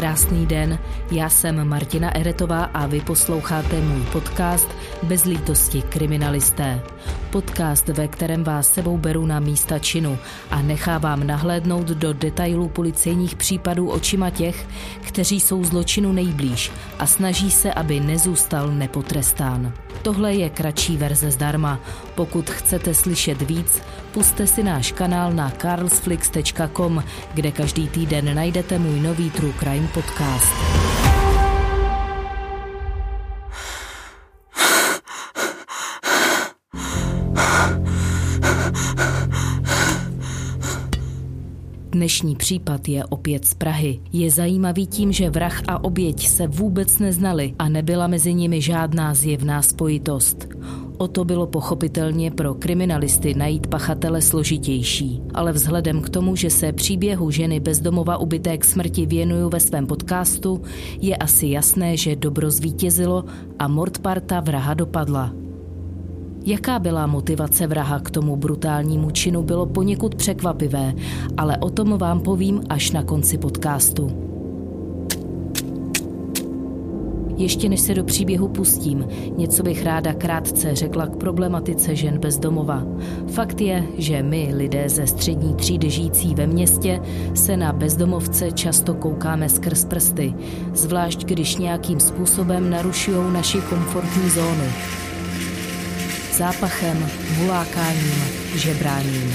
Krásný den, já jsem Martina Eretová a vy posloucháte můj podcast Bez lítosti kriminalisté. Podcast, ve kterém vás sebou beru na místa činu a nechávám nahlédnout do detailů policejních případů očima těch, kteří jsou zločinu nejblíž a snaží se, aby nezůstal nepotrestán. Tohle je kratší verze zdarma. Pokud chcete slyšet víc, puste si náš kanál na carlsflix.com, kde každý týden najdete můj nový True Crime podcast. Dnešní případ je opět z Prahy. Je zajímavý tím, že vrah a oběť se vůbec neznali a nebyla mezi nimi žádná zjevná spojitost. O to bylo pochopitelně pro kriminalisty najít pachatele složitější. Ale vzhledem k tomu, že se příběhu ženy bezdomova ubité k smrti věnuju ve svém podcastu, je asi jasné, že dobro zvítězilo a mordparta vraha dopadla. Jaká byla motivace vraha k tomu brutálnímu činu, bylo poněkud překvapivé, ale o tom vám povím až na konci podcastu. Ještě než se do příběhu pustím, něco bych ráda krátce řekla k problematice žen bez domova. Fakt je, že my, lidé ze střední třídy žijící ve městě, se na bezdomovce často koukáme skrz prsty, zvlášť když nějakým způsobem narušují naši komfortní zónu. Zápachem, hulákáním, žebráním.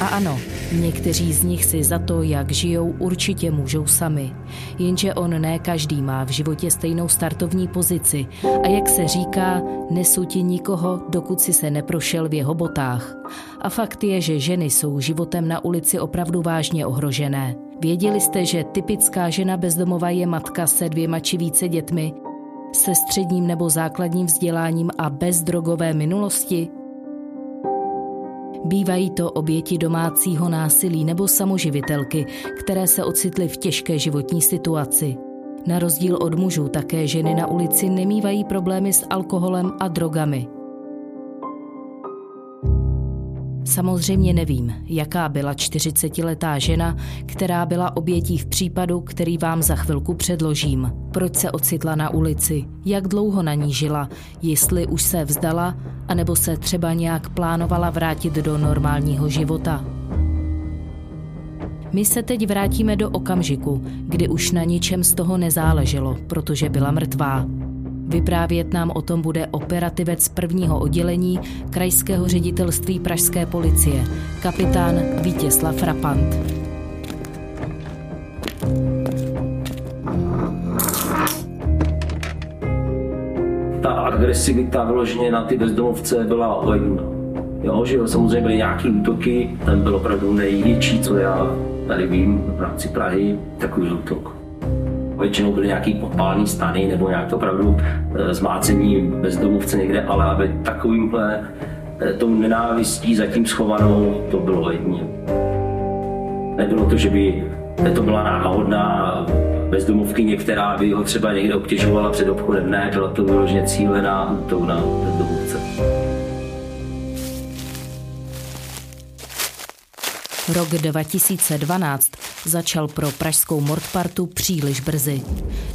A ano, Někteří z nich si za to, jak žijou, určitě můžou sami. Jenže on ne každý má v životě stejnou startovní pozici a jak se říká, nesutí nikoho, dokud si se neprošel v jeho botách. A fakt je, že ženy jsou životem na ulici opravdu vážně ohrožené. Věděli jste, že typická žena bezdomova je matka se dvěma či více dětmi, se středním nebo základním vzděláním a bez drogové minulosti? Bývají to oběti domácího násilí nebo samoživitelky, které se ocitly v těžké životní situaci. Na rozdíl od mužů také ženy na ulici nemývají problémy s alkoholem a drogami. Samozřejmě nevím, jaká byla 40-letá žena, která byla obětí v případu, který vám za chvilku předložím. Proč se ocitla na ulici, jak dlouho na ní žila, jestli už se vzdala, anebo se třeba nějak plánovala vrátit do normálního života. My se teď vrátíme do okamžiku, kdy už na ničem z toho nezáleželo, protože byla mrtvá. Vyprávět nám o tom bude operativec prvního oddělení Krajského ředitelství Pražské policie, kapitán Vítězslav Rapant. Ta agresivita vyloženě na ty bezdomovce byla oheň. Jo, že jo, samozřejmě byly nějaké útoky, ten byl opravdu největší, co já tady vím v rámci Prahy, takový útok. Většinou byly nějaký podpálný stany nebo nějak to opravdu eh, zmácení bezdomovce někde, ale aby takovýmhle eh, tou nenávistí zatím schovanou, to bylo jedně. Nebylo to, že by to byla náhodná bezdomovkyně, která by ho třeba někde obtěžovala před obchodem. Ne, byla to vyloženě cílená tou na bezdomovce. Rok 2012 začal pro pražskou Mordpartu příliš brzy.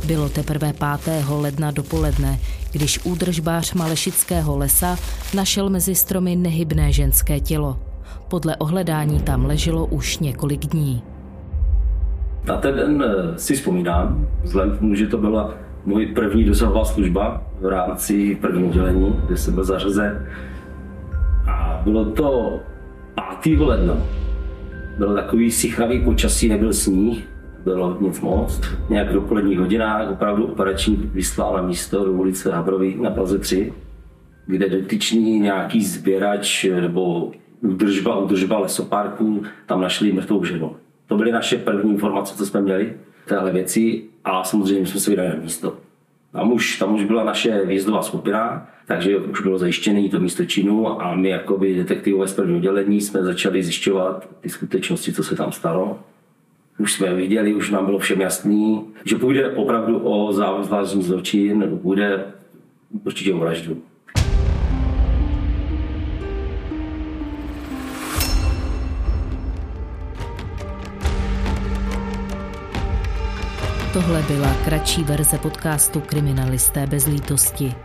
Bylo teprve 5. ledna dopoledne, když údržbář Malešického lesa našel mezi stromy nehybné ženské tělo. Podle ohledání tam leželo už několik dní. Na ten den eh, si vzpomínám, vzhledem k tomu, že to byla můj první dosahová služba v rámci prvního dělení, kde jsem byl zařazen. A bylo to 5. ledna bylo takový sichravý počasí, nebyl sníh, bylo nic moc. Nějak v dopoledních hodinách opravdu operační vyslal na místo do ulice Habrový na Plaze 3, kde dotyčný nějaký sběrač nebo udržba, udržba lesoparku tam našli mrtvou ženu. To byly naše první informace, co jsme měli, téhle věci a samozřejmě jsme se vydali na místo. Tam už, tam už byla naše výjezdová skupina, takže už bylo zajištěné to místo činu a my jako by detektivové z prvního dělení jsme začali zjišťovat ty skutečnosti, co se tam stalo. Už jsme viděli, už nám bylo všem jasný, že půjde opravdu o závazný zločin, bude určitě o vraždu. Tohle byla kratší verze podcastu Kriminalisté bez lítosti.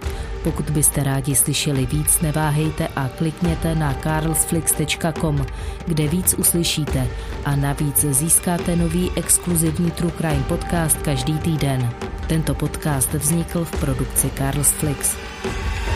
Pokud byste rádi slyšeli víc, neváhejte a klikněte na carlsflix.com, kde víc uslyšíte a navíc získáte nový exkluzivní True Crime podcast každý týden. Tento podcast vznikl v produkci Carlsflix. Flix.